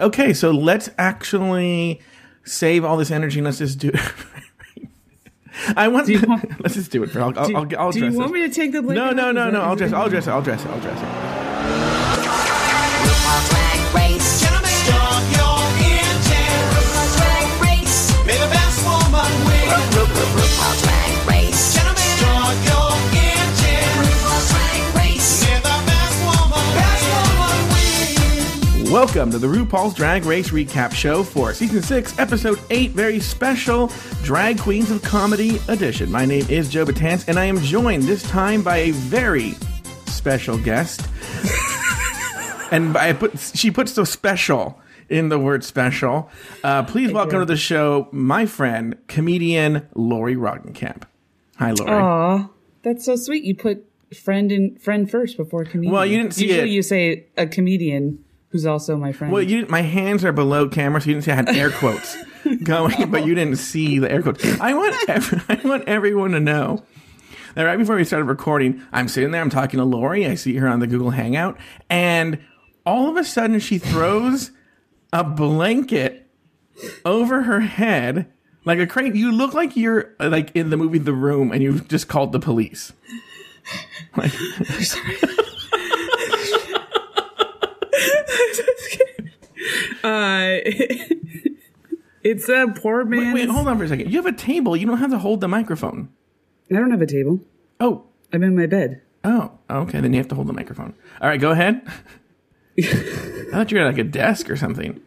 Okay, so let's actually save all this energy and let's just do it. I want, want- let's just do it. For, I'll, I'll, Do, I'll, I'll do you want it. me to take the No, blanket no, no, no. that- I'll dress. I'll dress it. I'll dress it. I'll dress it. Welcome to the RuPaul's Drag Race Recap Show for Season 6, Episode 8, very special Drag Queens of Comedy edition. My name is Joe Betance, and I am joined this time by a very special guest. and I put she puts the special in the word special. Uh, please welcome to the show my friend, comedian Lauri Roggenkamp. Hi, Lauri. Aw, that's so sweet. You put friend in friend first before comedian. Well, you didn't see Usually it. you say a comedian who's also my friend. Well, you my hands are below camera, so you didn't see I had air quotes going, but you didn't see the air quotes. I want ev- I want everyone to know that right before we started recording, I'm sitting there, I'm talking to Lauri, I see her on the Google Hangout, and all of a sudden she throws a blanket over her head like a crane. You look like you're like in the movie The Room, and you've just called the police. Like, uh, it's a poor man. wait, hold on for a second. You have a table. You don't have to hold the microphone. I don't have a table. Oh, I'm in my bed. Oh, okay. Then you have to hold the microphone. All right, go ahead. I thought you were at like a desk or something.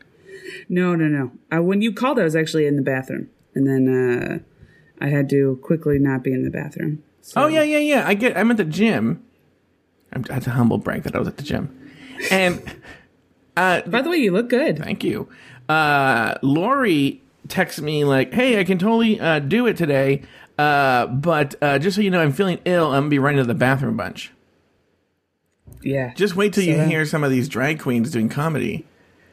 No, no, no. Uh, when you called, I was actually in the bathroom, and then uh, I had to quickly not be in the bathroom. So, Oh yeah, yeah, yeah. I get. I'm at the gym. I'm, that's a humble brag that I was at the gym. And uh, By the way, you look good. thank you. Uh, Lauri texts me like, "Hey, I can totally uh, do it today, uh, but uh, just so you know, I'm feeling ill. I'm gonna be running to the bathroom a bunch. Yeah. Just wait till you So- hear some of these drag queens doing comedy."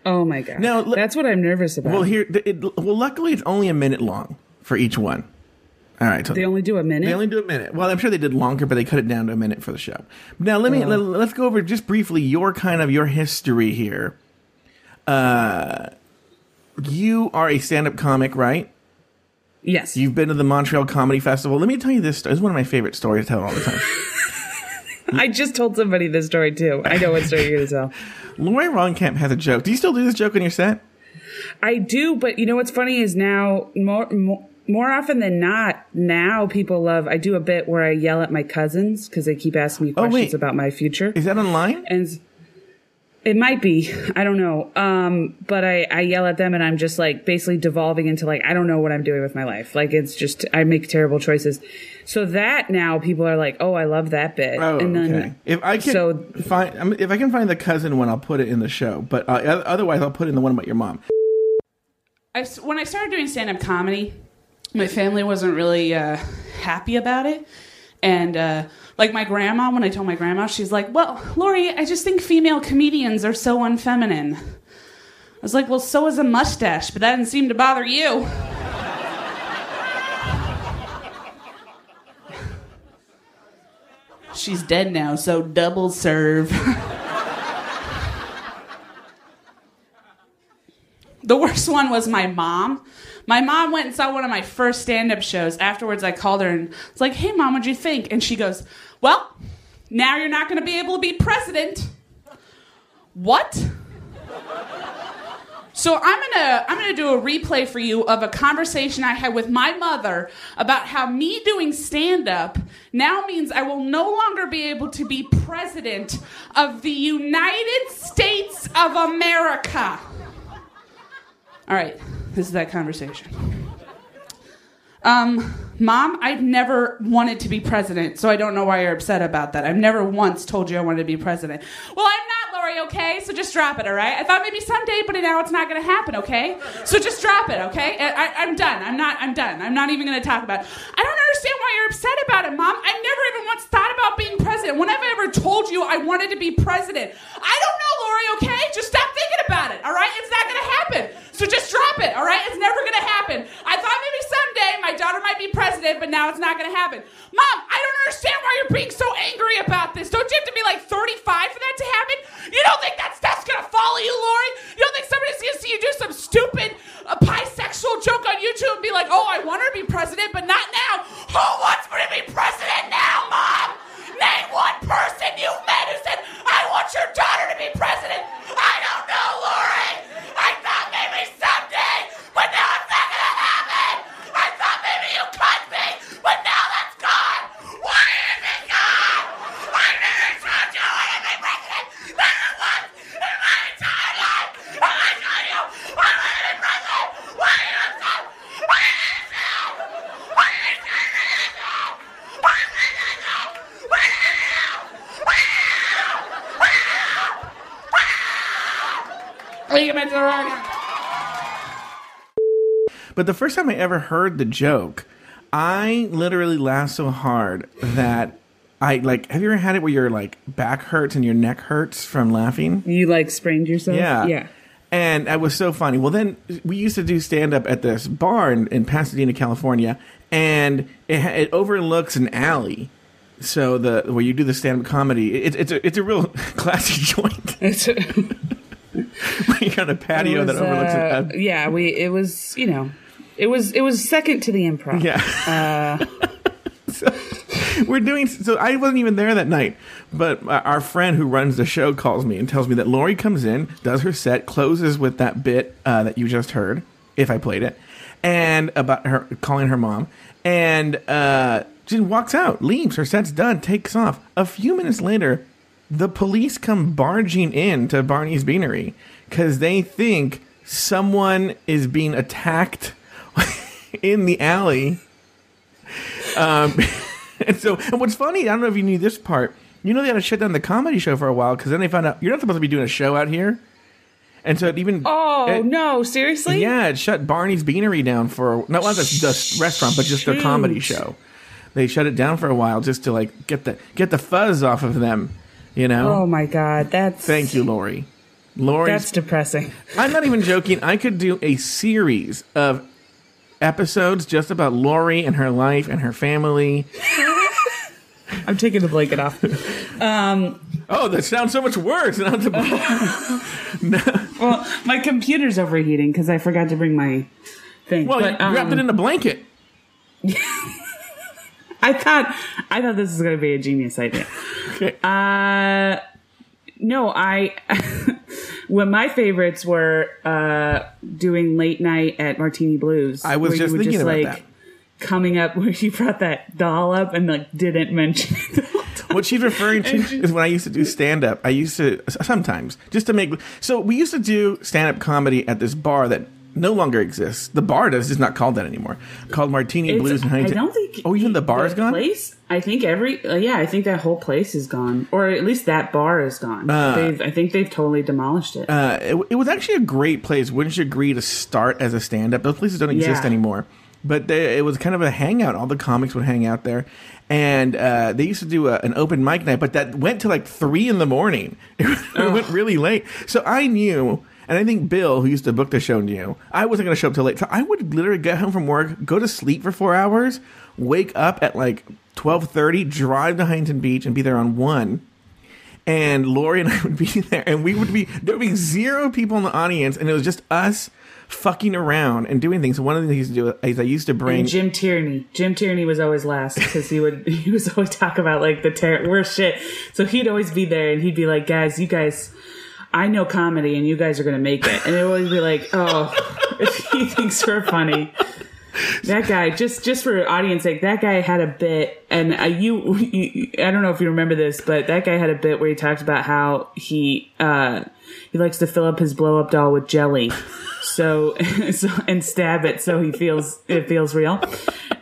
Oh my god. Now, look- that's what I'm nervous about. Well, here, it, well, luckily it's only a minute long for each one. All right, so they only do a minute. They only do a minute. Well, I'm sure they did longer, but they cut it down to a minute for the show. Now, let me let, us go over just briefly your kind of your history here. Uh, you are a stand-up comic, right? yes. You've been to the Montreal Comedy Festival. Let me tell you this. story. It's one of my favorite stories to tell all the time. I just told somebody this story too. I know what story you're gonna tell. Lauri Roggenkamp has a joke. Do you still do this joke on your set? I do, but you know what's funny is now more more, more often than not, now people love. I do a bit where I yell at my cousins because they keep asking me Oh, questions wait. about my future, Is that online? and it might be. I don't know. Um, but I I yell at them, and I'm just like basically devolving into like I don't know what I'm doing with my life. Like it's just I make terrible choices. So that now people are like, oh, I love that bit, Oh, and then okay. If I can so find, I mean, if I can find the cousin one, I'll put it in the show. But uh, otherwise, I'll put in the one about your mom. I, when I started doing stand up comedy, my family wasn't really uh, happy about it. And uh, like my grandma, when I told my grandma, she's like, Well, Lauri, I just think female comedians are so unfeminine. I was like, Well, so is a mustache, but that didn't seem to bother you. She's dead now, so double serve. The worst one was my mom. My mom went and saw one of my first stand up shows. Afterwards, I called her and was like, hey, mom, what'd you think? And she goes, well, now you're not going to be able to be president. What? So I'm gonna I'm gonna do a replay for you of a conversation I had with my mother about how me doing stand up now means I will no longer be able to be president of the United States of America. All right, this is that conversation. Um, Mom, I've never wanted to be president, so I don't know why you're upset about that. I've never once told you I wanted to be president. Well, I'm not, Lauri, okay? So just drop it, all right? I thought maybe someday, but now it's not gonna happen, okay? So just drop it, okay? I, am done. I'm not, I'm done. I'm not even gonna talk about it. I don't understand why you're upset about it, Mom. I've never even once thought about being president. When have I ever told you I wanted to be president? I don't know, Lauri, okay? Just stop thinking about it, all right? It's not gonna happen. So just drop it, all right? It's never gonna happen. I thought maybe someday my daughter might be president, but now it's not gonna happen. Mom, I don't understand why you're being so angry about this. Don't you have to be like 35 for that to happen? You don't think that stuff's gonna follow you, Lauri? You don't think somebody's ligaments are broken. But the first time I ever heard the joke, I literally laughed so hard that I like. Have you ever had it where your like back hurts and your neck hurts from laughing? You like sprained yourself? Yeah. Yeah. And that was so funny. Well, then we used to do stand up at this bar in, in Pasadena, California, and it, it overlooks an alley. So the where you do the stand up comedy, it, it's a it's a real classy joint. It's, it You're on a patio that overlooks uh, it. yeah, we it was you know, it was it was second to the improv. Yeah. so, we're doing. So I wasn't even there that night, but uh, our friend who runs the show calls me and tells me that Lauri comes in, does her set, closes with that bit uh, that you just heard, if I played it, and about her calling her mom, and uh, she walks out, leaves. Her set's done, takes off. A few minutes later, the police come barging in to Barney's Beanery because they think someone is being attacked in the alley. Um, and so, and what's funny, I don't know if you knew this part. You know, they had to shut down the comedy show for a while because then they found out you're not supposed to be doing a show out here. And so it even Oh it- no, seriously? yeah, it shut Barney's Beanery down for not not the, the restaurant, but just the Shoot. comedy show. They shut it down for a while just to like get the get the fuzz off of them. You know. Oh my god, that's Thank you, Lauri. Lauri, That's depressing. I'm not even joking. I could do a series of episodes just about Lauri and her life and her family. I'm taking the blanket off. Oh, that sounds so much worse. Not to- well, my computer's overheating because I forgot to bring my thing. well, but, you wrapped it um, in a blanket. I thought I thought this was going to be a genius idea. Okay. Uh, no, I. when my favorites were uh, doing late night at Martini Blues. I was just thinking about like, that. Coming up where you brought that doll up and like didn't mention it. the whole time. What she's referring to is when I used to do stand up. I used to sometimes just to make. So we used to do stand up comedy at this bar that no longer exists. The bar does is not called that anymore. Called Martini It's- Blues in I don't think. Oh, even the bar's gone. Place, I think every. Uh, yeah, I think that whole place is gone, or at least that bar is gone. they've, I think they've totally demolished it. Uh, it, it was actually a great place. Wouldn't you agree to start as a stand up? Those places don't exist Yeah. anymore. But they, it was kind of a hangout. All the comics would hang out there. And uh, they used to do a, an open mic night, but that went to like three in the morning. It, went really late. So I knew, and I think Bill, who used to book the show, knew, I wasn't going to show up till late. So I would literally get home from work, go to sleep for four hours, wake up at like 12.30, drive to Huntington Beach, and be there on 1 and Lauri and I would be there, and we would be there would be zero people in the audience, and it was just us fucking around and doing things. So one of the things I used to do is I used to bring. And Jim Tierney. Jim Tierney was always last because he would he was always talk about like the ter- worst shit. So he'd always be there and he'd be like, "Guys, you guys, I know comedy and you guys are gonna make it." And it would be like, "Oh, if he thinks we're funny." That guy, just just for audience sake, that guy had a bit, and uh, you, you, I don't know if you remember this, but that guy had a bit where he talked about how he uh, he likes to fill up his blow up doll with jelly, so, so and stab it so he feels it feels real,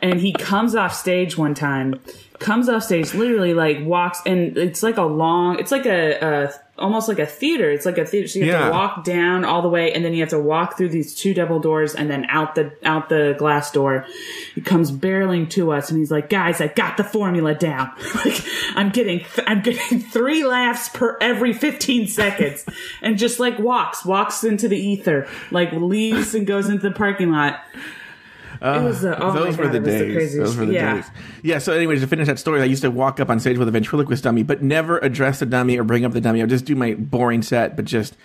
and he comes off stage one time, comes off stage, literally like walks, and it's like a long, it's like a, a almost like a theater. It's like a theater. So you have Yeah. to walk down all the way, and then you have to walk through these two double doors, and then out the out the glass door. He comes barreling to us, and he's like, "Guys, I got the formula down. like, I'm getting I'm getting three laughs per every 15 seconds, and just like walks walks into the ether, like leaves and goes into the parking lot. Was the, uh, oh those were God, the days. those were the yeah. days. Yeah. So, anyways, to finish that story, I used to walk up on stage with a ventriloquist dummy, but never address the dummy or bring up the dummy. I would just do my boring set, but just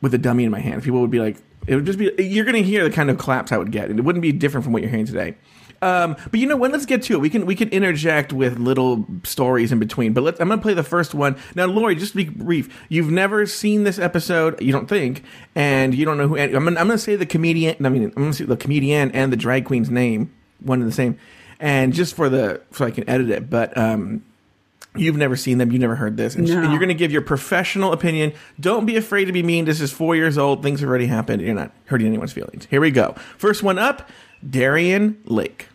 with the dummy in my hand. People would be like, it would just be. You're going to hear the kind of claps I would get, and it wouldn't be different from what you're hearing today. Um, but you know what? Let's get to it. We can we can interject with little stories in between. But let's. I'm going to play the first one now. Lauri, just to be brief. You've never seen this episode, you don't think, and you don't know who. I'm gonna, I'm going to say the comedian. I mean, I'm going to say the comedian and the drag queen's name, one and the same, and just for the so I can edit it. But um, You've never seen them. You never heard this, and, No. and you're going to give your professional opinion. Don't be afraid to be mean. This is four years old. Things have already happened. You're not hurting anyone's feelings. Here we go. First one up, Darienne Lake.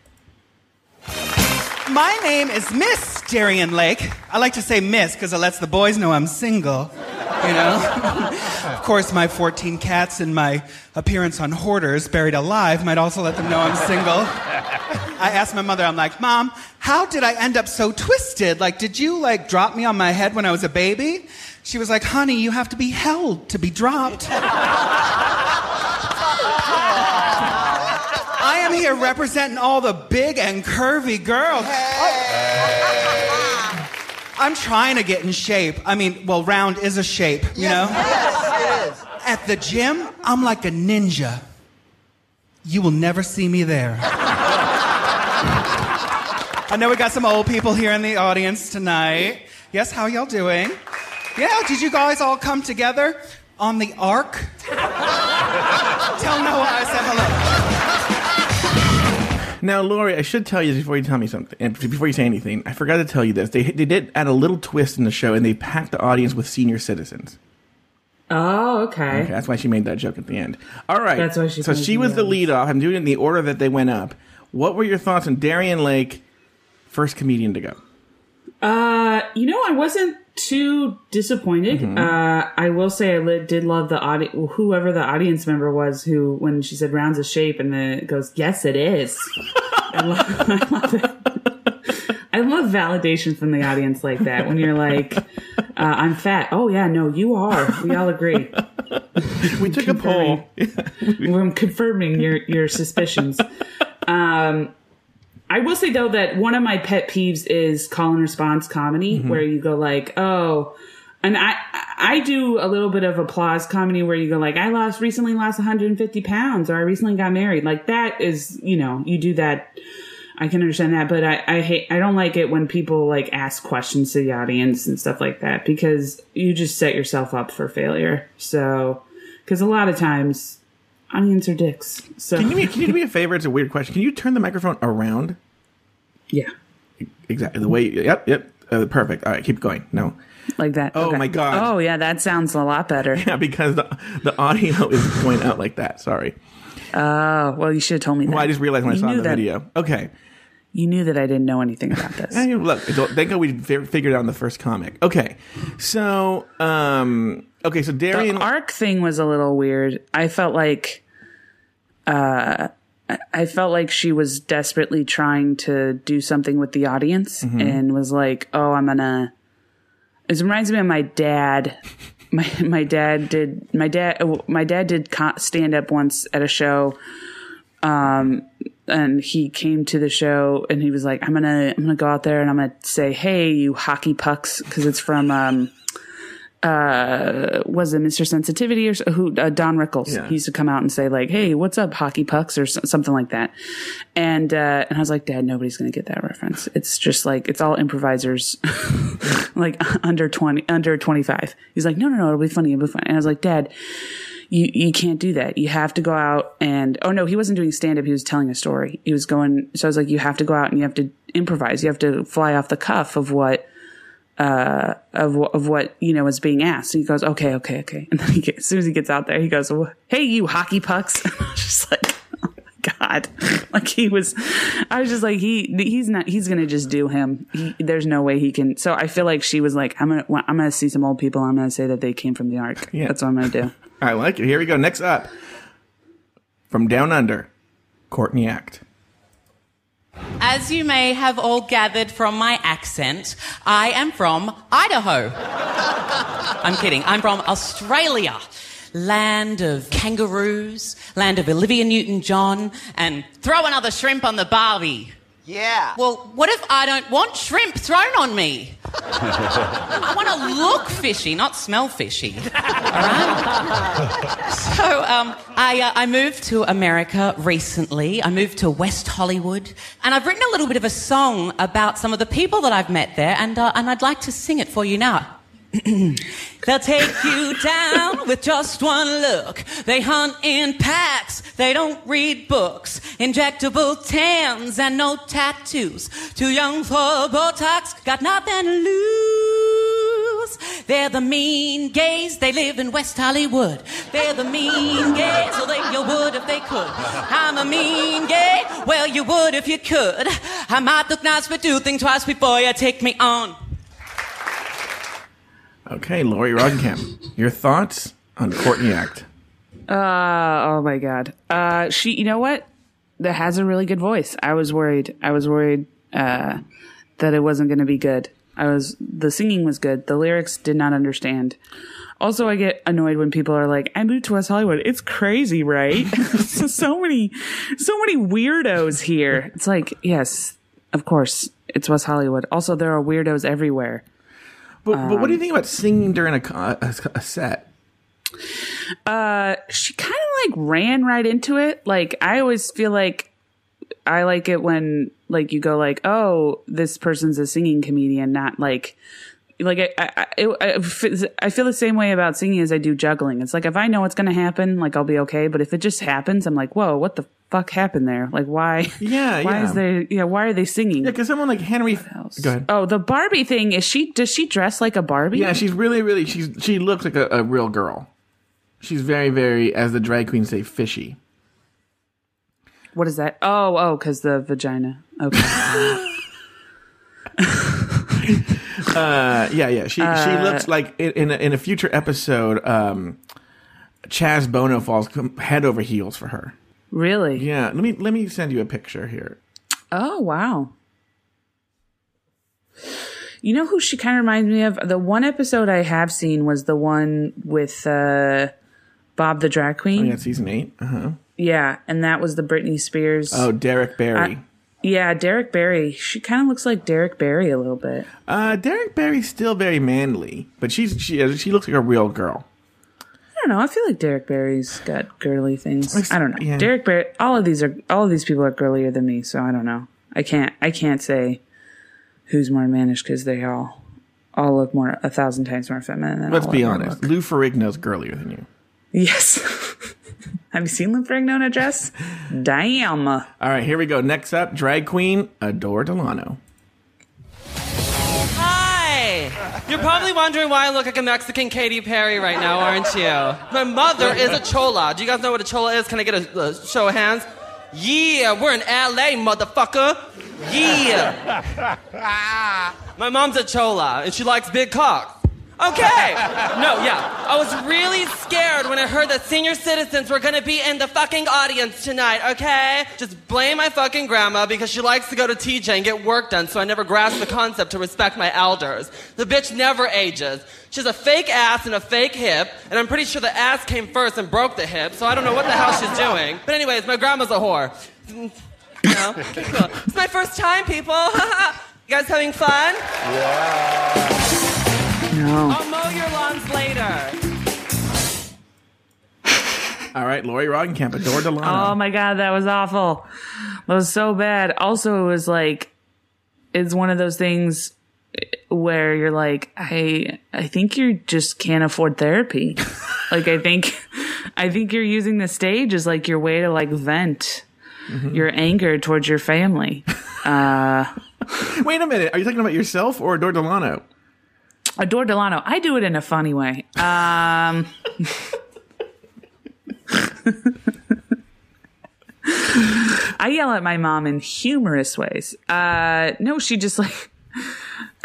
My name is Miss Darienne Lake. I like to say Miss because it lets the boys know I'm single. You know? of course, my 14 cats and my appearance on Hoarders, Buried Alive, might also let them know I'm single. I asked my mother, I'm like, Mom, how did I end up so twisted? Like, did you, like, drop me on my head when I was a baby? She was like, Honey, you have to be held to be dropped. I am here representing all the big and curvy girls. Oh. I'm trying to get in shape. I mean, well, round is a shape, you know? Yes, it is. At the gym, I'm like a ninja. You will never see me there. I know we got some old people here in the audience tonight. Yes, how y'all doing? Yeah, did you guys all come together on the ark? Tell Noah I said hello. Now, Lauri, I should tell you before you tell me something, and before you say anything, I forgot to tell you this. They they did add a little twist in the show, and they packed the audience with senior citizens. Oh, okay. Okay, that's why she made that joke at the end. All right. That's why she So she was the lead off. I'm doing it in the order that they went up. What were your thoughts on Darienne Lake, first comedian to go? Uh, you know, I wasn't too disappointed. Mm-hmm. Uh, I will say I li- did love the audience, whoever the audience member was, who when she said "rounds of shape" and then it goes, "Yes, it is." I love, I love it. I love validation from the audience like that. When you're like, uh, "I'm fat." Oh yeah, no, you are. We all agree. We took a poll. We're confirming your your suspicions. Um, I will say though that one of my pet peeves is call and response comedy, mm-hmm. where you go like, "Oh," and I I do a little bit of applause comedy where you go like, "I lost recently lost 150 pounds," or "I recently got married." Like that is you know you do that. I can understand that, but I, I hate I don't like it when people like ask questions to the audience and stuff like that because you just set yourself up for failure. So, because a lot of times onions are dicks. So Can you, can you do me a favor? It's a weird question. Can you turn the microphone around? yeah, Exactly the way. Yep, yep. Uh, perfect. All right, keep going. No. like that. Oh, Okay. my God. Oh yeah, that sounds a lot better. Yeah, because the, the audio is going out like that. Sorry. Oh well, you should have told me that. Well, I just realized when I saw the that- video. Okay. You knew that I didn't know anything about this. Look, thank God we figured out in the first comic. Okay. So, um, okay, so Darienne. the arc thing was a little weird. I felt like, uh, I- felt like she was desperately trying to do something with the audience Mm-hmm. and was like, "Oh, I'm gonna." It reminds me of my dad. My my dad did my dad my dad did stand up once at a show, um, and he came to the show and he was like, "I'm gonna I'm gonna go out there and I'm gonna say, hey, you hockey pucks,' because it's from um, uh, was it Mr. Sensitivity or who uh, Don Rickles? Yeah. He used to come out and say like, "Hey, what's up, hockey pucks?" or so- something like that. And uh, and I was like, "Dad, nobody's gonna get that reference. It's just like it's all improvisers, like under twenty, under twenty five. He's like, "No, no, no, it'll be funny, it'll be funny." And I was like, "Dad." You, you can't do that. You have to go out and, oh no, he wasn't doing stand up. He was telling a story. He was going, so I was like, you have to go out and you have to improvise. You have to fly off the cuff of what, Uh, of of what you know is being asked. And he goes, okay, okay, okay. And then he gets, as soon as he gets out there, he goes, well, hey, you hockey pucks. Just like, oh my god, like he was. I was just like, he he's not. He's gonna just do him. He, there's no way he can. So I feel like she was like, I'm gonna I'm gonna see some old people. I'm gonna say that they came from the ark. Yeah. That's what I'm gonna do. I like it. Here we go. Next up, from Down Under, Courtney Act. As you may have all gathered from my accent, I am from Idaho. I'm kidding. I'm from Australia. Land of kangaroos, land of Olivia Newton John, and throw another shrimp on the Barbie. Yeah. Well, what if I don't want shrimp thrown on me? I want to look fishy, not smell fishy. All right? So um, I, uh, I moved to America recently. I moved to West Hollywood. And I've written a little bit of a song about some of the people that I've met there, and, uh, and I'd like to sing it for you now. They'll take you down with just one look. They hunt in packs, they don't read books. Injectable tans and no tattoos. Too young for Botox, got nothing to lose. They're the mean gays, they live in West Hollywood. They're the mean gays, well, they you would if they could. I'm a mean gay, well, you would if you could. I might look nice, but do think twice before you take me on. Okay, Lauri Roggenkamp, your thoughts on Courtney Act? Uh, oh my god. Uh, she, you know what? That has a really good voice. I was worried. I was worried uh, that it wasn't going to be good. I was. The singing was good. The lyrics did not understand. Also, I get annoyed when people are like, "I moved to West Hollywood. It's crazy, right? so, so many, so many weirdos here." It's like, yes, of course, it's West Hollywood. Also, there are weirdos everywhere. But, but what do you think about singing during a, a, a set? Uh, she kind of like ran right into it. Like I always feel like I like it when like you go like, oh, this person's a singing comedian, not like like I I I feel the same way about singing as I do juggling. It's like if I know what's going to happen, like I'll be okay. But if it just happens, I'm like, whoa, what the fuck happened there? Like why? Yeah, why yeah. is there? Yeah, why are they singing? Yeah, because someone like Henry. Go ahead. Oh, the Barbie thing is she? Does she dress like a Barbie? Yeah, she's really, really. She's she looks like a, a real girl. She's very, very, as the drag queens say, fishy. What is that? Oh, oh, because the vagina. Okay. Uh, yeah, yeah. She she looks like in in a, in a future episode, um, Chaz Bono falls head over heels for her. Really? Yeah, let me let me send you a picture here. Oh, wow. You know who she kind of reminds me of? The one episode I have seen was the one with uh, Bob the Drag Queen. Oh, yeah, season eight. Uh huh. Yeah, and that was the Britney Spears. Oh, Derrick Barry. Yeah, Derrick Barry. She kind of looks like Derrick Barry a little bit. Uh, Derrick Barry's still very manly, but she's she she looks like a real girl. I don't know. I feel like Derrick Barry's got girly things. I don't know. yeah. Derrick Barry. All of these are all of these people are girlier than me, so I don't know. I can't. I can't say who's more mannish because they all all look more a thousand times more feminine. Than Let's be honest. look. Lou Ferrigno's girlier than you. Yes. Have you seen Lou Ferrigno in a dress? Damn. All right, here we go. Next up, drag queen Adore Delano. You're probably wondering why I look like a Mexican Katy Perry right now, aren't you? My mother is a chola. Do you guys know what a chola is? Can I get a, a show of hands? Yeah, we're in LA, motherfucker. Yeah. My mom's a chola, and she likes big cocks. Okay. No, yeah. I was really scared when I heard that senior citizens were gonna be in the fucking audience tonight, okay? Just blame my fucking grandma because she likes to go to TJ and get work done, so I never grasped the concept to respect my elders. The bitch never ages. She has a fake ass and a fake hip, and I'm pretty sure the ass came first and broke the hip, so I don't know what the hell she's doing. But anyways, my grandma's a whore. You know? Cool. It's my first time, people. you guys having fun? No. I'll mow your lawns later. All right, Lauri Roggenkamp, Adore Delano. Oh my god, that was awful. That was so bad. Also, it was like it's one of those things where you're like, I I think you just can't afford therapy. like I think I think you're using the stage as like your way to like vent your anger towards your family. uh, Wait a minute. Are you talking about yourself or Adore Delano? Adore Delano. I do it in a funny way. Um, I yell at my mom in humorous ways. Uh, no, she just like.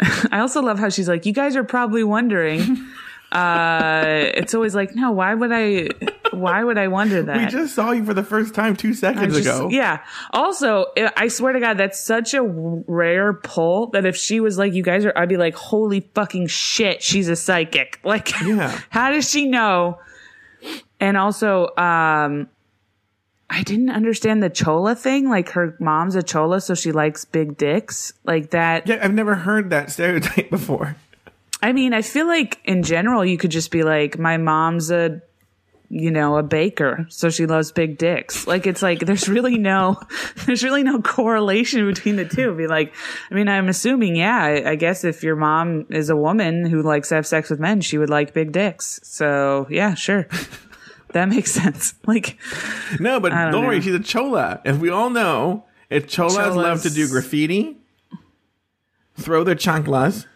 I also love how she's like, "You guys are probably wondering." Uh, it's always like, "No, why would I? Why would I wonder that?" We just saw you for the first time two seconds just- ago. Yeah. Also, I swear to God, that's such a rare pull that if she was like, you guys are, I'd be like, holy fucking shit, she's a psychic. Like, Yeah. how does she know? And also, um, I didn't understand the chola thing. Like, her mom's a chola, so she likes big dicks. Like that. Yeah, I've never heard that stereotype before. I mean, I feel like in general, you could just be like, my mom's a, you know, a baker, so she loves big dicks. Like, it's like, there's really no, there's really no correlation between the two. Be like, I mean, I'm assuming, yeah, I, I guess if your mom is a woman who likes to have sex with men, she would like big dicks. So, yeah, sure. that makes sense. Like, No, but don't Lauri, know. she's a chola. As we all know, if cholas, Cholas. love to do graffiti, throw their chanclas,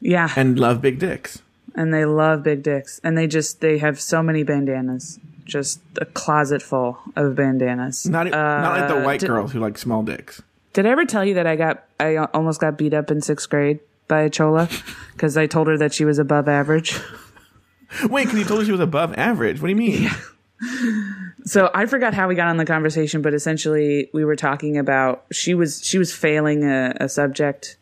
yeah. and love big dicks. And they love big dicks and they just they have so many bandanas just a closet full of bandanas Not, e, not like the Uh, white did- girls who like small dicks. Did I ever tell you that I got I almost got beat up in sixth grade by a chola because I told her that she was above average. Wait, because you told her she was above average. What do you mean? So I forgot how we got on the conversation, but essentially we were talking about she was she was failing a, a subject.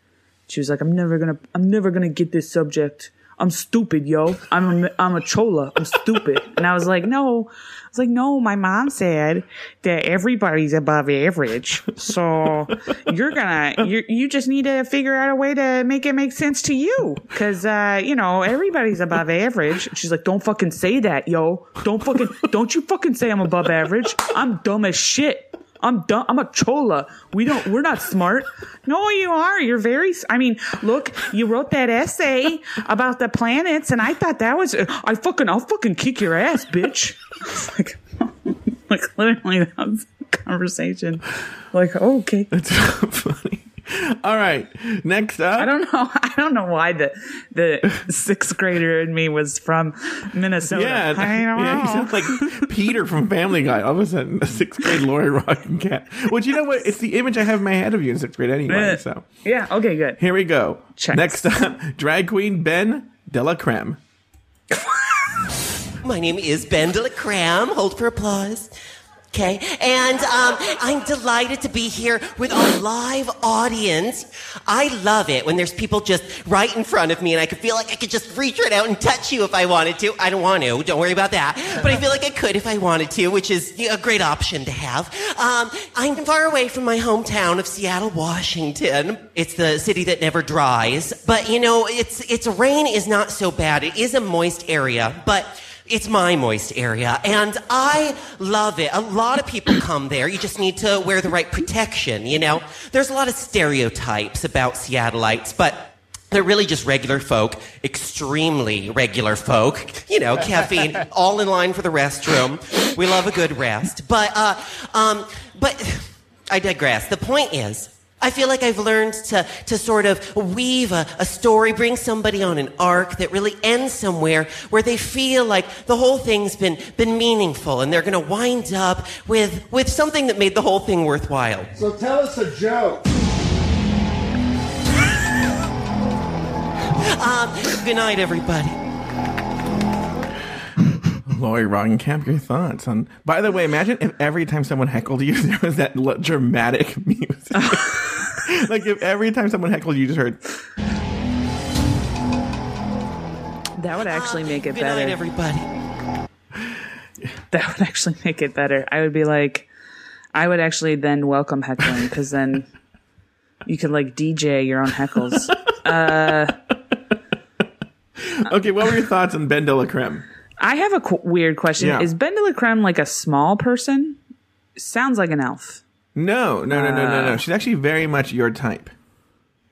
She was like, "I'm never gonna I'm never gonna get this subject. I'm stupid, yo. I'm a, I'm a chola. I'm stupid." And I was like, "No." I was like, "No, my mom said that everybody's above average. So you're gonna you you just need to figure out a way to make it make sense to you, because uh, you know everybody's above average." She's like, "Don't fucking say that, yo. Don't fucking don't you fucking say I'm above average. I'm dumb as shit." I'm dumb. I'm a chola. We don't. We're not smart. No, you are. You're very. I mean, look. You wrote that essay about the planets, and I thought that was. I fucking. I'll fucking kick your ass, bitch. like, like literally, that conversation. Like, okay. That's so funny. All right. Next up. I don't know. I don't know why the the sixth grader in me was from Minnesota. Yeah, I don't yeah, know. you sound like Peter from Family Guy. All of a sudden, a sixth grade Lauri Rockin' Cat. Which you know what? It's the image I have in my head of you in sixth grade anyway. Eh. So yeah. Okay. Good. here we go. Check. Next up, drag queen Ben de la Creme. My name is Ben de la Creme. Hold for applause. Okay, and um, I'm delighted to be here with a live audience. I love it when there's people just right in front of me, and I could feel like I could just reach right out and touch you if I wanted to. I don't want to. Don't worry about that. But I feel like I could if I wanted to, which is a great option to have. Um, I'm far away from my hometown of Seattle, Washington. It's the city that never dries. But you know, it's it's rain is not so bad. It is a moist area, but it's my moist area, and I love it. A lot of people come there. You just need to wear the right protection, you know? There's a lot of stereotypes about Seattleites, but they're really just regular folk, extremely regular folk. You know, caffeine, all in line for the restroom. We love a good rest. But, uh, um, but I digress. The point is, I feel like I've learned to, to sort of weave a, a story, bring somebody on an arc that really ends somewhere where they feel like the whole thing's been, been meaningful and they're going to wind up with, with something that made the whole thing worthwhile. So tell us a joke. Um, good night, everybody. Lauri Roggenkamp, your thoughts on. By the way, imagine if every time someone heckled you, there was that l- dramatic music. like if every time someone heckled you, you just heard. That would actually ah, make it Good better. night, everybody. that would actually make it better. I would be like, I would actually then welcome heckling because then you could like DJ your own heckles. Uh, okay, what were your thoughts on Ben de la Creme? I have a qu- weird question. Yeah. Is Ben de la Creme like a small person? Sounds like an elf. No, no, no, no, no, Uh. no. She's actually very much your type.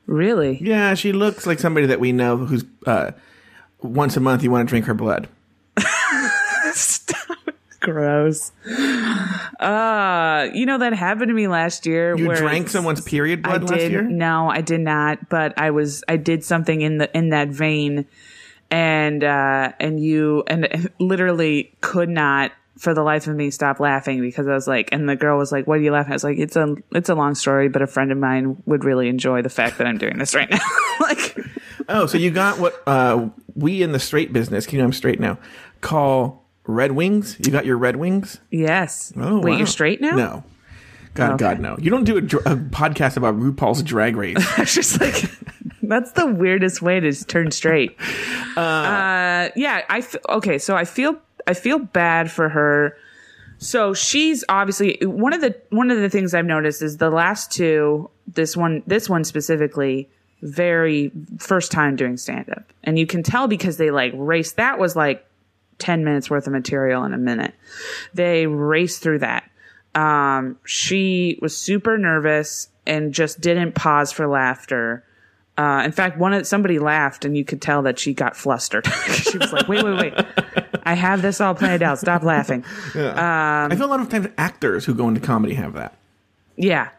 Really? Yeah, she looks like somebody that we know who's uh, once a month you want to drink her blood. Stop. Gross. Uh, you know that happened to me last year. You drank someone's period I blood did. last year. No, I did not. But I was. I did something in the in that vein, and uh, and you and literally could not for the life of me stop laughing because I was like, and the girl was like, "What are you laughing?" at? I was like, "It's a it's a long story, but a friend of mine would really enjoy the fact that I'm doing this right now." like, Oh, so you got what uh, we in the straight business, can you know I'm straight now, call Red Wings? You got your Red Wings? yes. Oh, Wait, wow. you're straight now? No. God, Okay. God, no. You don't do a, a podcast about RuPaul's Drag Race. It's just like that's the weirdest way to turn straight. Uh, yeah, I f- okay. So I feel I feel bad for her. So she's obviously one of the one of the things I've noticed is the last two. This one, this one specifically, very first time doing stand up, and you can tell because they like race. That was like ten minutes worth of material in a minute. They raced through that um, she was super nervous and just didn't pause for laughter. Uh, in fact, one of somebody laughed, and you could tell that she got flustered. she was like, "Wait, wait, wait! I have this all planned out. Stop laughing." I feel a lot of times actors who go into comedy have that. Yeah.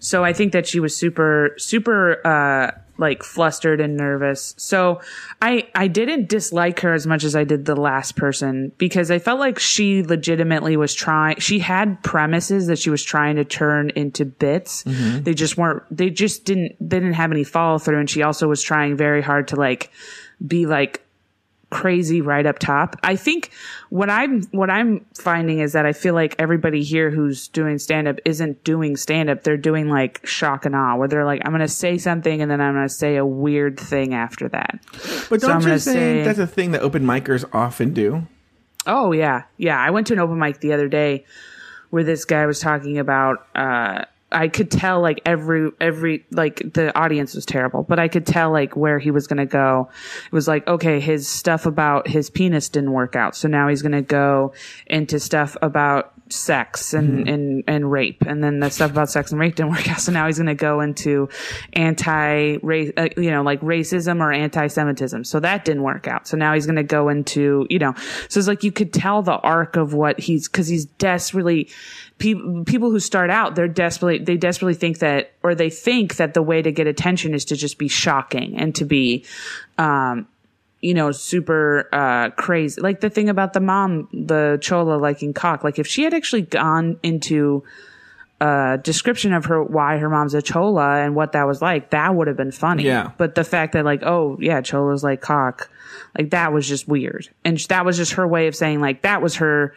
So I think that she was super, super uh, like flustered and nervous. So I I didn't dislike her as much as I did the last person because I felt like she legitimately was trying she had premises that she was trying to turn into bits. Mm-hmm. They just weren't they just didn't they didn't have any follow through and she also was trying very hard to like be like crazy right up top. I think what I'm what I'm finding is that I feel like everybody here who's doing stand up isn't doing stand up. They're doing like shock and awe where they're like I'm going to say something and then I'm going to say a weird thing after that. But don't I'm you think say- that's a thing that open micers often do? Oh yeah, yeah. I went to an open mic the other day where this guy was talking about. uh I could tell like every every like the audience was terrible, but I could tell like where he was going to go. It was like okay, his stuff about his penis didn't work out, so now he's going to go into stuff about sex and, and and rape, and then the stuff about sex and rape didn't work out, so now he's going to go into anti race, uh, you know, like racism or anti-Semitism. So that didn't work out. So now he's going to go into, you know, so it's like you could tell the arc of what he's because he's desperately people people who start out they're desperately they desperately think that or they think that the way to get attention is to just be shocking and to be um you know super uh crazy. Like the thing about the mom the chola liking cock like if she had actually gone into a description of her why her mom's a chola and what that was like that would have been funny. Yeah. but the fact that like oh yeah chola's like cock like that was just weird. And that was just her way of saying like that was her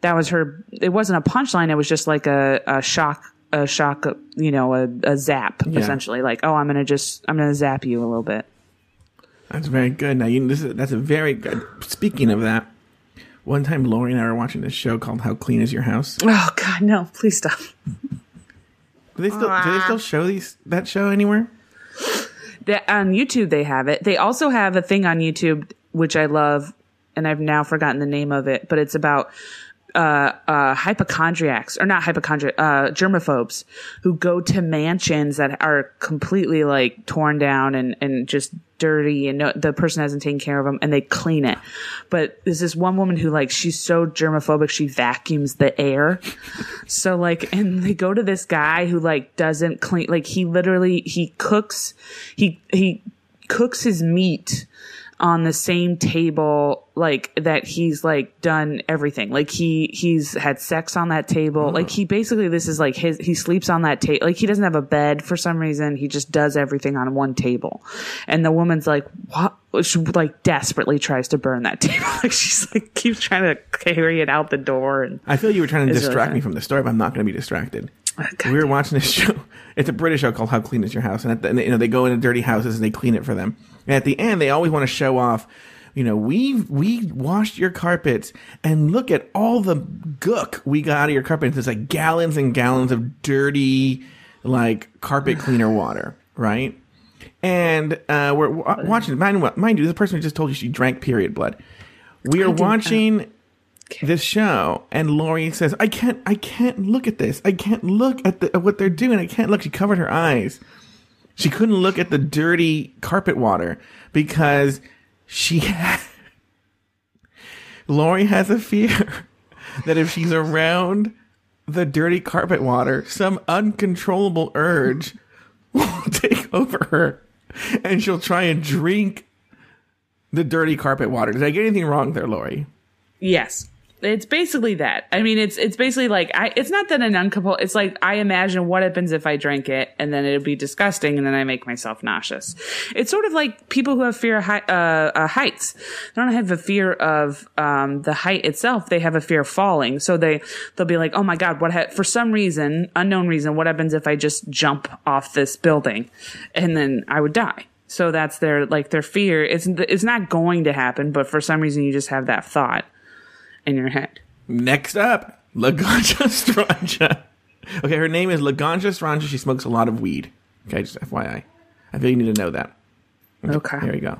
that was her it wasn't a punchline it was just like a, a shock a shock you know a, a zap Yeah. essentially. Like oh i'm gonna just i'm gonna zap you a little bit That's very good. Now, you, this is, that's a very good. Speaking of that, one time Lauri and I were watching this show called "How Clean Is Your House." Oh god no please stop Do they still do they still show these that show anywhere? That on YouTube they have it. They also have a thing on YouTube which I love, and I've now forgotten the name of it, but it's about uh, uh, hypochondriacs or not hypochondriac, uh, germaphobes who go to mansions that are completely like torn down and, and just dirty and no, the person hasn't taken care of them and they clean it. But there's this one woman who like, she's so germophobic, she vacuums the air. So like, and they go to this guy who like doesn't clean, like he literally, he cooks, he, he cooks his meat on the same table like that he's like done everything. Like he he's had sex on that table. Mm. Like he basically this is like his he sleeps on that table like he doesn't have a bed for some reason. He just does everything on one table. And the woman's like what? She like desperately tries to burn that table. Like she's like keeps trying to carry it out the door and I feel you were trying to It's really distract me from the story, but I'm not going to be distracted. Oh, God we were watching this show. It's a British show called "How Clean Is Your House," and, at the, and you know they go into dirty houses and they clean it for them. And at the end, they always want to show off. You know, we we washed your carpets, and look at all the gook we got out of your carpets. It's like gallons and gallons of dirty, like carpet cleaner water, right? And uh, we're wa- watching. Mind, mind you, this person who just told you she drank period blood. We are watching this show and Lauri says, I can't I can't look at this. I can't look at the at what they're doing. I can't look. She covered her eyes. She couldn't look at the dirty carpet water because she had Lauri has a fear that if she's around the dirty carpet water, some uncontrollable urge will take over her and she'll try and drink the dirty carpet water. Did I get anything wrong there, Lauri? Yes. It's basically that. I mean, it's it's basically like I. It's not that an uncomfortable. It's like I imagine what happens if I drink it, and then it'd be disgusting, and then I make myself nauseous. It's sort of like people who have fear of uh, uh, heights. They don't have a fear of um, the height itself. They have a fear of falling. So they they'll be like, oh my god, what? Ha-? For some reason, unknown reason, what happens if I just jump off this building, and then I would die. So that's their like their fear. It's it's not going to happen, but for some reason, you just have that thought in your head. Next up, Laganja Stranja. Okay, her name is Laganja Estranja. She smokes a lot of weed. Okay, just FYI. I feel you need to know that. Okay. Here we go.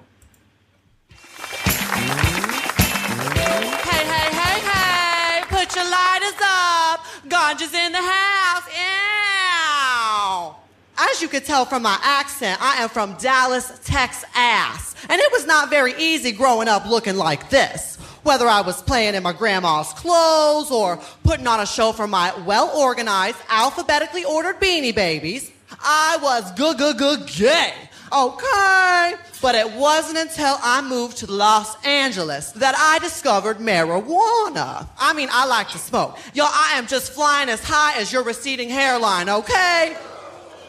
Hey, hey, hey, hey, put your lighters up. Ganja's in the house. Ew. As you could tell from my accent, I am from Dallas, Texas. And it was not very easy growing up looking like this. Whether I was playing in my grandma's clothes or putting on a show for my well organized, alphabetically ordered beanie babies, I was good, good, good gay. Okay. But it wasn't until I moved to Los Angeles that I discovered marijuana. I mean, I like to smoke. Yo, I am just flying as high as your receding hairline, okay?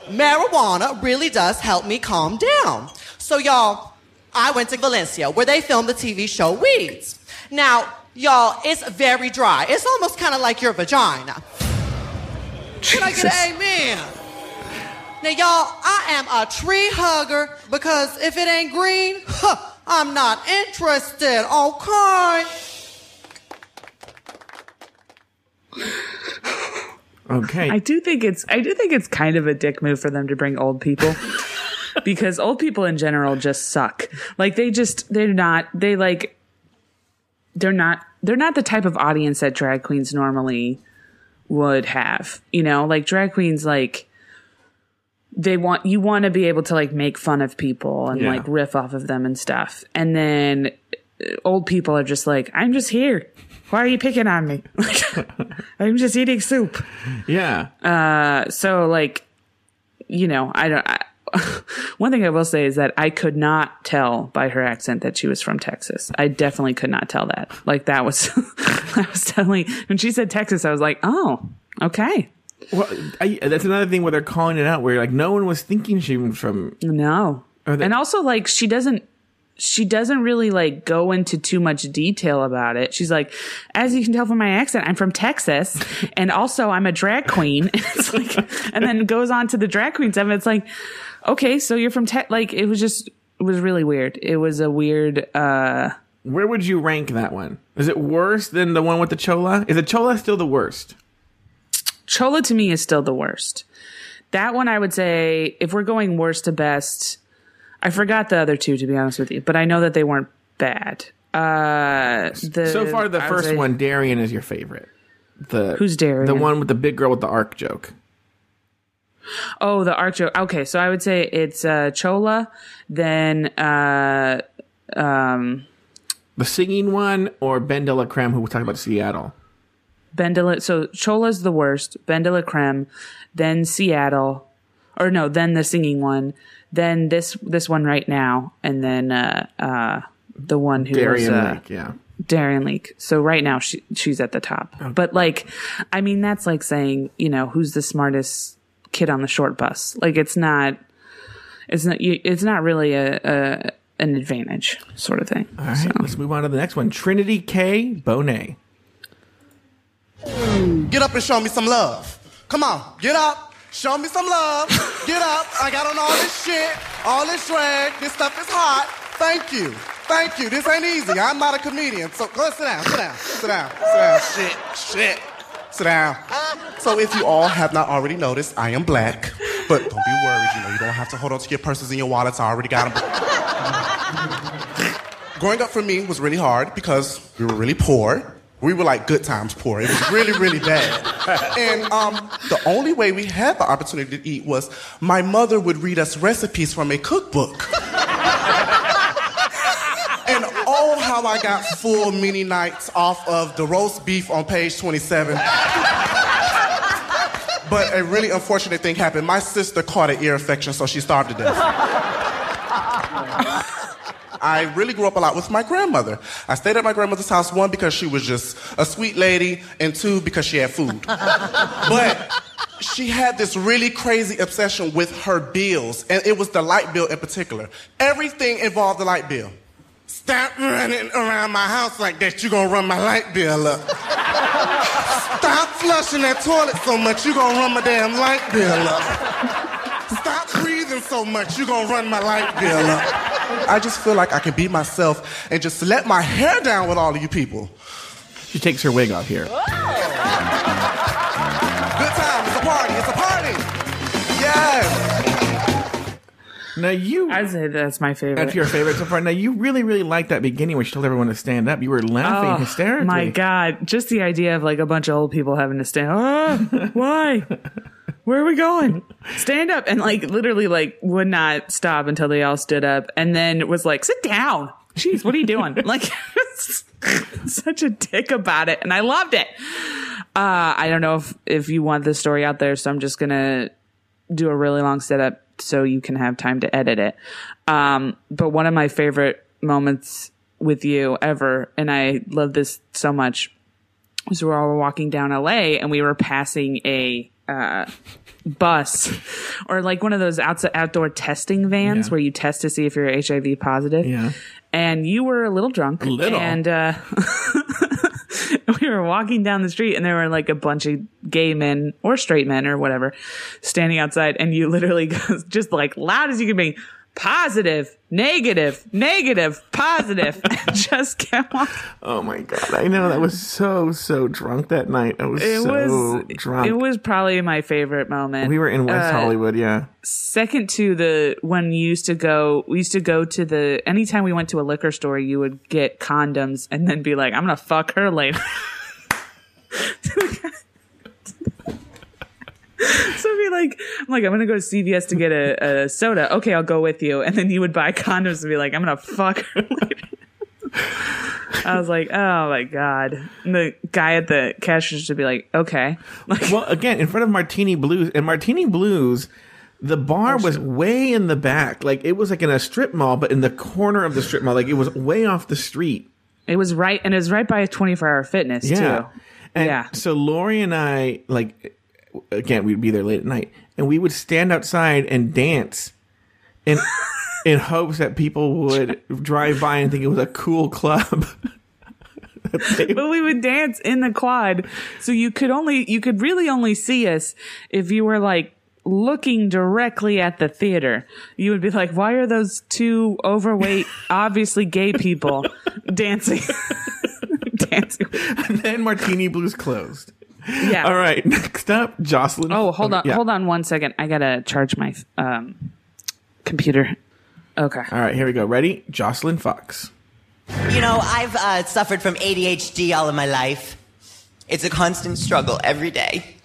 Marijuana really does help me calm down. So, y'all, I went to Valencia where they filmed the TV show Weeds. Now, y'all, it's very dry. It's almost kind of like your vagina. Can I get an amen? Now, y'all, I am a tree hugger because if it ain't green, huh, I'm not interested, okay? Okay. I do think it's I do think it's kind of a dick move for them to bring old people. because old people in general just suck. Like they just they're not they like they're not they're not the type of audience that drag queens normally would have. You know, like drag queens like they want you want to be able to like make fun of people and Yeah. like riff off of them and stuff. And then uh, old people are just like, I'm just here. Why are you picking on me? I'm just eating soup. yeah. Uh, so like, you know, I don't. I, one thing I will say is that I could not tell by her accent that she was from Texas. I definitely could not tell that. Like that was, I was definitely when she said Texas, I was like, oh, okay, Well, I, that's another thing where they're calling it out. Where like no one was thinking she was from. no. They- and also like she doesn't. She doesn't really like go into too much detail about it. She's like, as you can tell from my accent, I'm from Texas, and also I'm a drag queen. it's like, and then goes on to the drag queen stuff. and It's like, okay, so you're from Tex. Like it was just, it was really weird. It was a weird. uh Where would you rank that one? Is it worse than the one with the chola? Is the chola still the worst? Chola to me is still the worst. That one I would say, if we're going worst to best, I forgot the other two to be honest with you, but I know that they weren't bad. Uh, the, so far, the I first say- one, Darienne, is your favorite. The Who's Darienne? The one with the big girl with the arc joke. Oh, the art joke. Okay, so I would say it's uh, Chola, then uh, um, The singing one or Ben de la Creme, who was talking about Seattle. Ben de la, so Chola's the worst, Ben de la Creme, then Seattle, or no, then the singing one, then this this one right now, and then uh, uh, the one who Darienne was uh, Lake, yeah. Darienne Leak. So right now she she's at the top. But like, I mean, that's like saying you know who's the smartest kid on the short bus. Like it's not, it's not, you, it's not really a, a an advantage sort of thing. All right, let's move on to the next one. Trinity K. Bonet. Get up and show me some love. Come on, get up. Show me some love. Get up. I got on all this shit, all this drag. This stuff is hot. Thank you. Thank you. This ain't easy. I'm not a comedian. So go ahead, sit down, sit down, sit down, sit down. Shit, shit. Sit down. So if you all have not already noticed, I am black. But don't be worried, you know, you don't have to hold on to your purses and your wallets. I already got them. Growing up for me was really hard because we were really poor. We were like good times poor. It was really, really bad. And um, the only way we had the opportunity to eat was my mother would read us recipes from a cookbook. And oh, how I got full mini nights off of the roast beef on page 27. But a really unfortunate thing happened. My sister caught an ear infection, so she starved to death. I really grew up a lot with my grandmother. I stayed at my grandmother's house, one, because she was just a sweet lady, and two, because she had food. but she had this really crazy obsession with her bills, and it was the light bill in particular. Everything involved the light bill. Stop running around my house like that, you're gonna run my light bill up. Stop flushing that toilet so much, you're gonna run my damn light bill up. Stop breathing so much, you're gonna run my light bill up. I just feel like I can be myself and just let my hair down with all of you people. She takes her wig off here. Good time, it's a party, it's a party. Yes. Now you, I'd say that's my favorite. that's your favorite so far. Now you really, really liked that beginning where she told everyone to stand up. You were laughing hysterically. Oh, hysterically. My God, just the idea of like a bunch of old people having to stand. Oh, why? Where are we going? Stand up and like literally like would not stop until they all stood up, and then was like, "Sit down." Jeez, what are you doing? like, such a dick about it, and I loved it. Uh, I don't know if if you want this story out there, so I'm just gonna do a really long setup so you can have time to edit it. Um, but one of my favorite moments with you ever, and I love this so much, was we were walking down LA and we were passing a uh, bus or like one of those outdoor testing vans Yeah. where you test to see if you're HIV positive. Yeah. And you were a little drunk. A little. And uh, we were walking down the street and there were like a bunch of gay men or straight men or whatever standing outside and you literally just like loud as you can be positive negative negative positive and just kept walking. Oh my god! I know that was so so drunk that night. I was it so was drunk. it was probably my favorite moment we were in West Uh, Hollywood. Yeah. second to the when you used to go we used to go to the anytime we went to a liquor store you would get condoms and then be like i'm gonna fuck her later so it'd be like i'm like i'm gonna go to cvs to get a, a soda okay i'll go with you and then you would buy condoms and be like i'm gonna fuck her I was like, oh my god. And the guy at the cash register would be like, okay. Like, well, again, in front of Martini Blues, and Martini Blues, the bar was way in the back. Like it was like in a strip mall, but in the corner of the strip mall. Like it was way off the street. It was right, and it was right by a 24 hour fitness, Yeah. too. And Yeah. So Lauri and I, like, again, we'd be there late at night, and we would stand outside and dance, in in hopes that people would drive by and think it was a cool club. but we would dance in the quad. So you could only, you could really only see us if you were like looking directly at the theater. You would be like, why are those two overweight, obviously gay people dancing? dancing. and then Martini Blues closed. Yeah. All right. Next up, Joslyn. Oh, hold on, Yeah. hold on one second. I gotta charge my um, computer. Okay. All right, here we go. Ready? Joslyn Fox. You know, I've uh, suffered from ADHD all of my life. It's a constant struggle every day.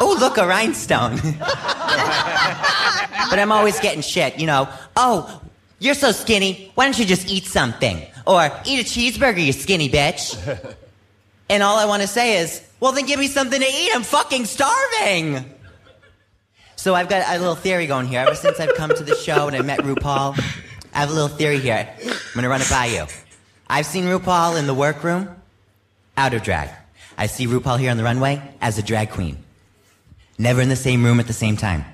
Oh, look, a rhinestone. but I'm always getting shit, you know. Oh, you're so skinny. Why don't you just eat something? Or eat a cheeseburger, you skinny bitch. And all I want to say is, well, then give me something to eat. I'm fucking starving. So I've got a little theory going here. Ever since I've come to the show and I met RuPaul, I have a little theory here. I'm gonna run it by you. I've seen RuPaul in the workroom, out of drag. I see RuPaul here on the runway as a drag queen. Never in the same room at the same time.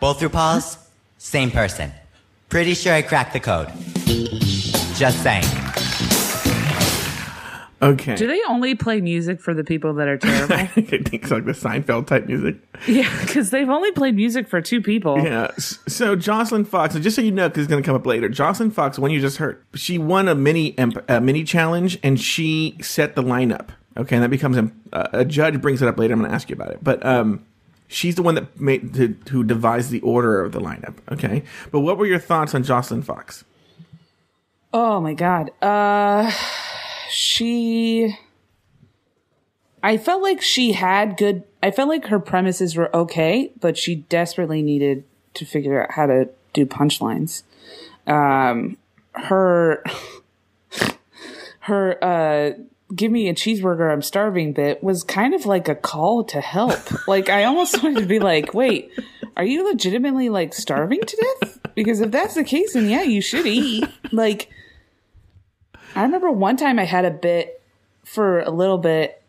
Both RuPauls, same person. Pretty sure I cracked the code. Just saying. Okay. Do they only play music for the people that are terrible? I think it's like the Seinfeld type music. yeah, because they've only played music for two people. Yeah. So Joslyn Fox, and just so you know, because it's going to come up later, Joslyn Fox, one you just heard, she won a mini a mini challenge, and she set the lineup. Okay, and that becomes a, a judge brings it up later. I'm going to ask you about it, but um, she's the one that made to, who devised the order of the lineup. Okay, but what were your thoughts on Joslyn Fox? Oh my god. Uh she I felt like she had good I felt like her premises were okay, but she desperately needed to figure out how to do punchlines. Um her her uh give me a cheeseburger I'm starving bit was kind of like a call to help. like I almost wanted to be like, "Wait, are you legitimately like starving to death?" Because if that's the case then yeah, you should eat. Like I remember one time I had a bit for a little bit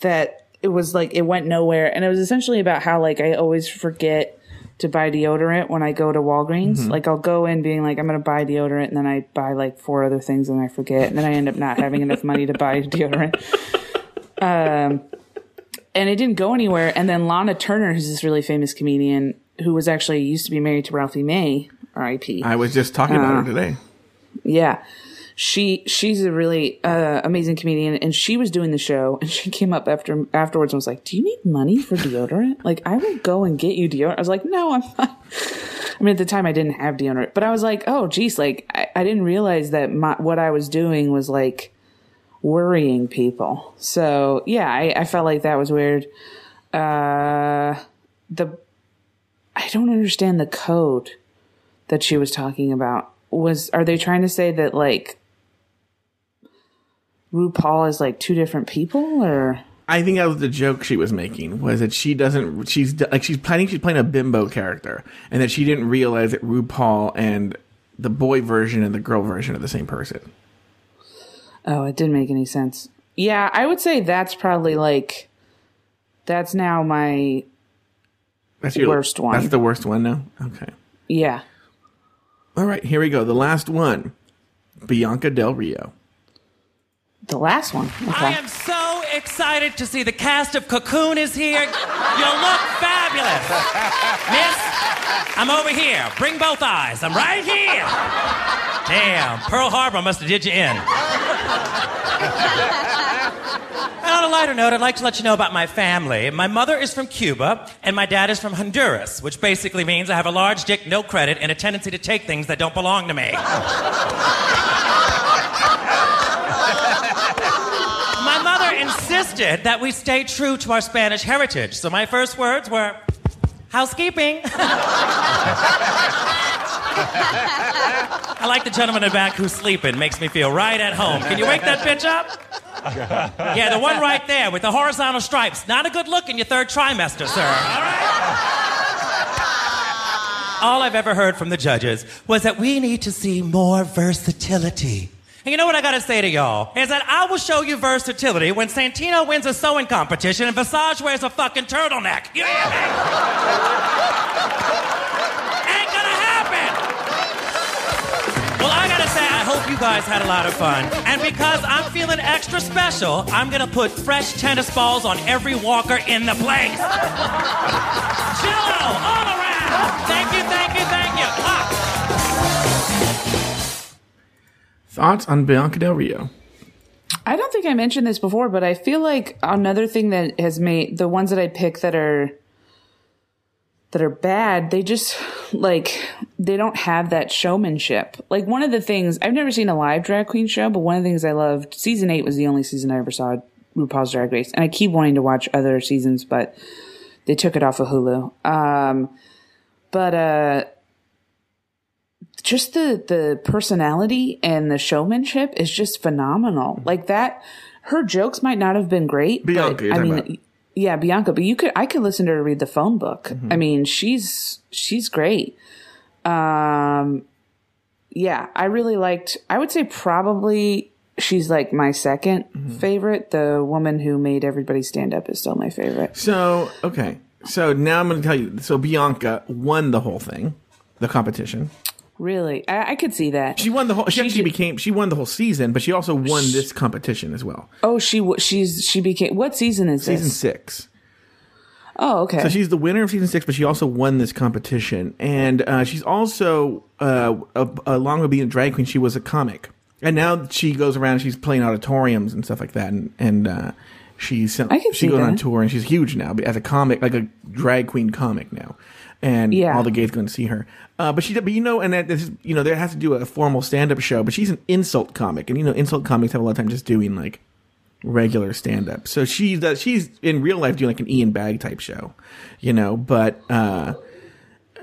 that it was like it went nowhere and it was essentially about how like I always forget to buy deodorant when I go to Walgreens. Mhm. Like I'll go in being like I'm going to buy deodorant and then I buy like four other things and I forget and then I end up not having enough money to buy deodorant. Um and it didn't go anywhere and then Lahna Turner who's this really famous comedian who was actually used to be married to Ralphie May, R.I.P. I was just talking about Uh, her today. Yeah. She she's a really uh, amazing comedian and she was doing the show and she came up after afterwards and was like, "Do you need money for deodorant? Like I will go and get you deodorant." I was like, "No, I'm fine." I mean, at the time I didn't have deodorant, but I was like, "Oh, geez, like I, I didn't realize that my, what I was doing was like worrying people." So yeah, I, I felt like that was weird. Uh, the I don't understand the code that she was talking about. Was are they trying to say that like RuPaul is like two different people or I think that was the joke she was making was that she doesn't she's like she's planning she's playing a bimbo character and that she didn't realize that RuPaul and the boy version and the girl version are the same person. Oh, it didn't make any sense. Yeah, I would say that's probably like that's now my That's your Worst one. That's the worst one now. Okay. yeah. All right, here we go. The last one, Bianca Del Rio. The last one. I am so excited to see the cast of Cocoon is here. You look fabulous. Miss, I'm over here. Bring both eyes. I'm right here. Damn, Pearl Harbor must have did you in. And on a lighter note, I'd like to let you know about my family. My mother is from Cuba, and my dad is from Honduras, which basically means I have a large dick, no credit, and a tendency to take things that don't belong to me. My mother insisted that we stay true to our Spanish heritage, so my first words were housekeeping. I like the gentleman in the back who's sleeping. Makes me feel right at home. Can you wake that bitch up? Yeah, the one right there with the horizontal stripes. Not a good look in your third trimester, sir. All right? All I've ever heard from the judges was that we need to see more versatility. And you know what I gotta say to y'all? Is that I will show you versatility when Santino wins a sewing competition and Visage wears a fucking turtleneck. You hear me? Ain't gonna happen! Well, I gotta say, I hope you guys had a lot of fun. And because I'm feeling extra special, I'm gonna put fresh tennis balls on every walker in the place. Jello all around! Thank Thoughts on Bianca Del Rio? I don't think I mentioned this before, but I feel like another thing that has made the ones that I pick that are that are bad, they just like they don't have that showmanship. Like one of the things I've never seen a live drag queen show, but one of the things I loved season eight was the only season I ever saw RuPaul's Drag Race, and I keep wanting to watch other seasons, but they took it off of Hulu. Um, but uh, just the the personality and the showmanship is just phenomenal. Like that, her jokes might not have been great. Bianca, but, I mean, about. yeah, Bianca. But you could, I could listen to her read the phone book. Mm-hmm. I mean, she's she's great. Um, yeah, I really liked. I would say probably she's like my 2nd Mm-hmm. favorite. The woman who made everybody stand up is still my favorite. So okay, so now I'm going to tell you. So Bianca won the whole thing, the competition. Really, I, I could see that. She won the whole. She, She became. She won the whole season, but she also won this competition as well. Oh, she she's she became. What season is Season this? six. Oh, okay. So she's the winner of season six, but she also won this competition, and uh, she's also uh, a, along with being a drag queen, she was a comic, and now she goes around. She's playing auditoriums and stuff like that, and and uh, she's she goes on tour, and she's huge now as a comic, like a drag queen comic now, and Yeah. all the gays going to see her. Uh, but she, but you know, and that this is, you know, there has to do a formal stand up show, but she's an insult comic, and you know, insult comics have a lot of time just doing like regular stand up. So she does she's in real life doing like an Ian Bagg type show, you know, but uh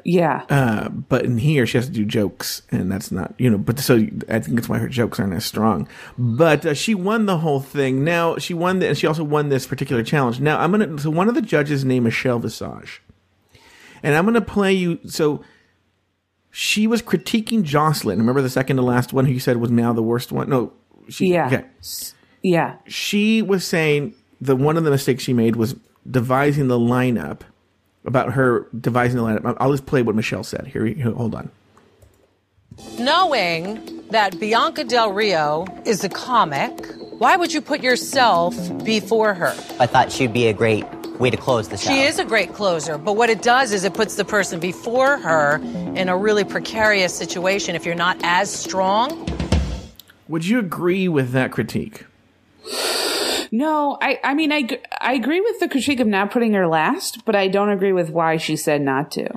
yeah. uh but in here she has to do jokes and that's not, you know, but so I think that's why her jokes aren't as strong. But uh, she won the whole thing. Now she won the, and she also won this particular challenge. Now I'm going to so one of the judges named Michelle Visage. And I'm going to play you so she was critiquing Joslyn. Remember the second to last one who you said was now the worst one? No, she Yeah. okay Yeah. she was saying that one of the mistakes she made was devising the lineup about her devising the lineup. I'll just play what Michelle said. Here, here hold on. Knowing that Bianca Del Rio is a comic, why would you put yourself before her? I thought she'd be a great way to close the show. She is a great closer, but what it does is it puts the person before her in a really precarious situation if you're not as strong. Would you agree with that critique? No, I, I mean, I, I agree with the critique of not putting her last, but I don't agree with why she said not to.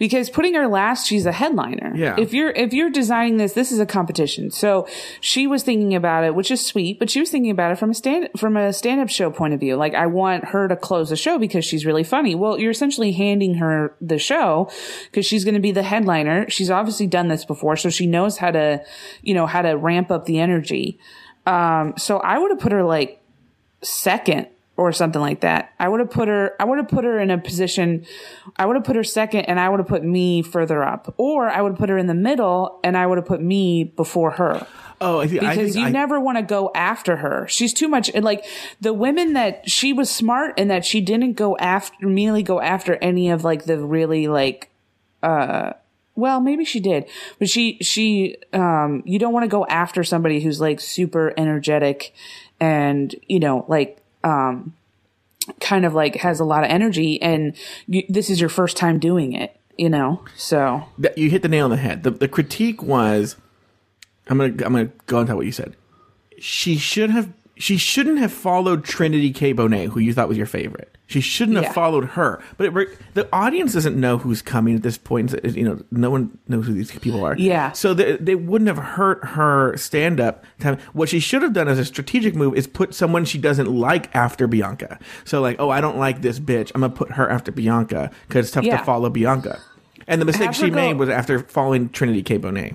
Because putting her last, she's a headliner. Yeah. If you're, if you're designing this, this is a competition. So she was thinking about it, which is sweet, but she was thinking about it from a stand, from a stand-up show point of view. Like, I want her to close the show because she's really funny. Well, you're essentially handing her the show because she's going to be the headliner. She's obviously done this before, so she knows how to, you know, how to ramp up the energy. Um, so I would have put her like second or something like that. I would have put her. I would have put her in a position. I would have put her second, and I would have put me further up, or I would put her in the middle, and I would have put me before her. Oh, I, think- I because think you I- never want to go after her. She's too much. and, Like the women that she was smart and that she didn't go after immediately go after any of like the really like uh well maybe she did but she she um you don't want to go after somebody who's like super energetic and you know like um kind of like has a lot of energy and you, this is your first time doing it you know so you hit the nail on the head. The, the critique was, I'm gonna I'm gonna go on to what you said. She should have she shouldn't have followed Trinity K Bonet, who you thought was your favorite. She shouldn't Yeah. have followed her. But it, the audience doesn't know who's coming at this point. You know, no one knows who these people are. Yeah. So they, they wouldn't have hurt her stand up. Time. What she should have done as a strategic move is put someone she doesn't like after Bianca. So like, oh, I don't like this bitch. I'm gonna put her after Bianca because it's tough Yeah. to follow Bianca. And the mistake she go- made was after following Trinity K Bonet.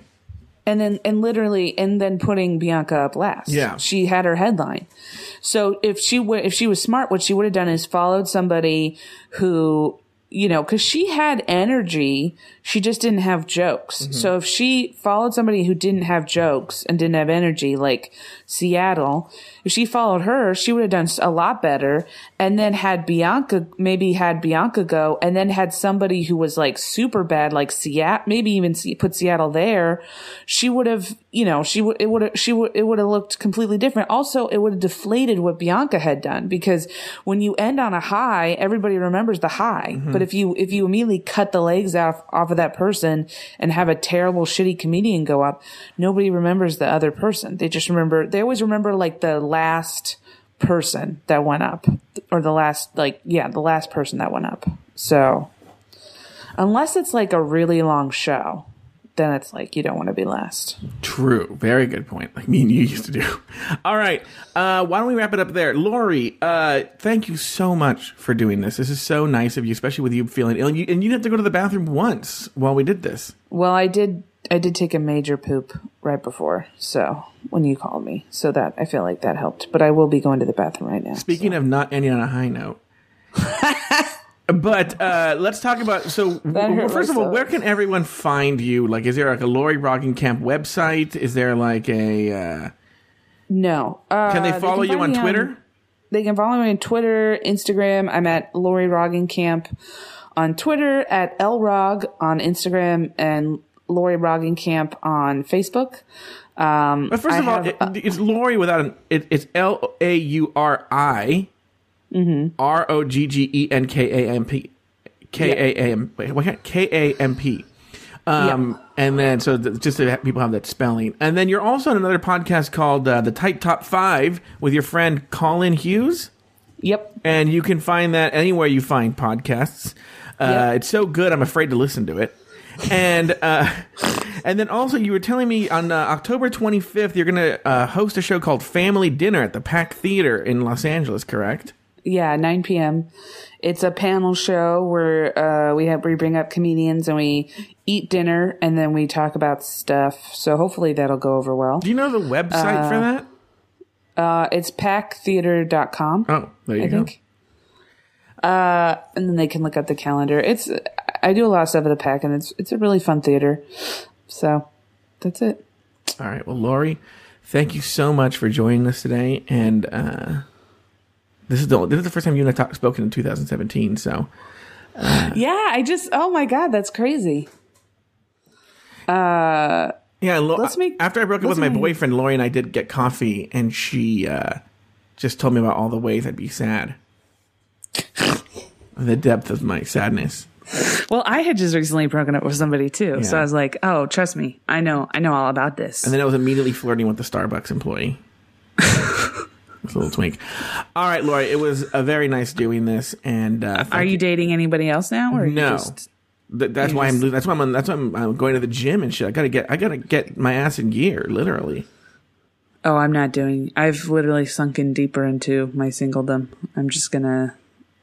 And then and literally and then putting Bianca up last. Yeah. she had her headline. So if she would if she was smart, what she would have done is followed somebody who you know because she had energy, she just didn't have jokes. Mm-hmm. So if she followed somebody who didn't have jokes and didn't have energy, like Seattle, if she followed her, she would have done a lot better. And then had Bianca maybe had Bianca go, and then had somebody who was like super bad, like Seattle, maybe even put Seattle there. She would have, you know, she would it would have she would it would have looked completely different. Also, it would have deflated what Bianca had done because when you end on a high, everybody remembers the high. Mm-hmm. But if you if you immediately cut the legs off off of that person and have a terrible shitty comedian go up, nobody remembers the other person. They just remember they always remember like the last person that went up or the last like yeah, the last person that went up. So unless it's like a really long show, then it's like you don't want to be last. True. Very good point. Like me and you used to do. All right. Uh, why don't we wrap it up there? Lauri, uh, thank you so much for doing this. This is so nice of you, especially with you feeling ill. And you, and you didn't have to go to the bathroom once while we did this. Well, I did. I did take a major poop right before, so when you called me, so that I feel like that helped. But I will be going to the bathroom right now. Speaking of not ending on a high note. But uh, let's talk about. So, well, first of all, where can everyone find you? Like, is there like a Lauri Camp website? Is there like a? Uh, No. Uh, can they follow you on Twitter? they can follow me on Twitter, Instagram. I'm at Lauri Roggenkamp on Twitter, at LRog on Instagram, and Lauri Roggenkamp on Facebook. Um, But first I of all, have- it, it's Lauri without an. It, it's L A U R I Mm-hmm. R O G G E N K A M P K A M wait, can't K A M P. Um, and then so th- just so people have that spelling, and then you're also on another podcast called uh, the Tight Top Five with your friend Colin Hughes. Yep, and you can find that anywhere you find podcasts. Uh, Yep. It's so good, I'm afraid to listen to it. And uh, and then also, you were telling me on uh, October 25th, you're going to uh, host a show called Family Dinner at the Pack Theater in Los Angeles, correct? Yeah, 9 p.m. It's a panel show where uh, we have we bring up comedians and we eat dinner and then we talk about stuff. So hopefully that'll go over well. Do you know the website for that? Uh, it's packtheater.com. Oh, there you I go. think. Uh, and then they can look up the calendar. It's I do a lot of stuff at the pack and it's it's a really fun theater. So that's it. All right. Well, Lauri, thank you so much for joining us today. And uh, this is the this is the first time you and I talked spoken in 2017. So Yeah, I just oh my god, that's crazy. Uh Yeah, Lo- Let's make- after I broke up with my make- boyfriend, Lauri and I did get coffee, and she uh, just told me about all the ways I'd be sad. The depth of my sadness. Well, I had just recently broken up with somebody too, so I was like, "Oh, trust me, I know, I know all about this." And then I was immediately flirting with the Starbucks employee. It's a little twink. All right, Lauri, it was a very nice doing this, and uh, Are you dating anybody else now, or are you no. just- Th- that's why just- I'm. That's why I'm. That's why I'm, I'm going to the gym and shit. I gotta get. I gotta get my ass in gear, literally. Oh, I'm not doing. I've literally sunken deeper into my singledom. I'm just gonna.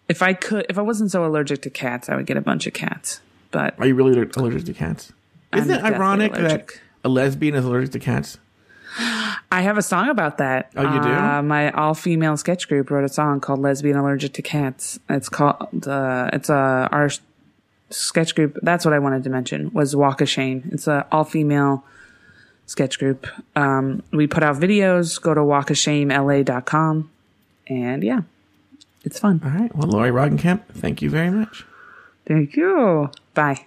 If I could, if I wasn't so allergic to cats, I would get a bunch of cats. But Are you really allergic to cats? I'm Isn't it ironic allergic. that a lesbian is allergic to cats? I have a song about that. Oh, you do? Uh, my all-female sketch group wrote a song called "Lesbian Allergic to Cats." It's called. Uh, it's a our sketch group. That's what I wanted to mention was Walk of Shame. It's a all-female sketch group. Um, we put out videos. Go to walkofshamela.com, and yeah, it's fun. All right. Well, Lauri Roggenkamp, thank you very much. Thank you. Bye.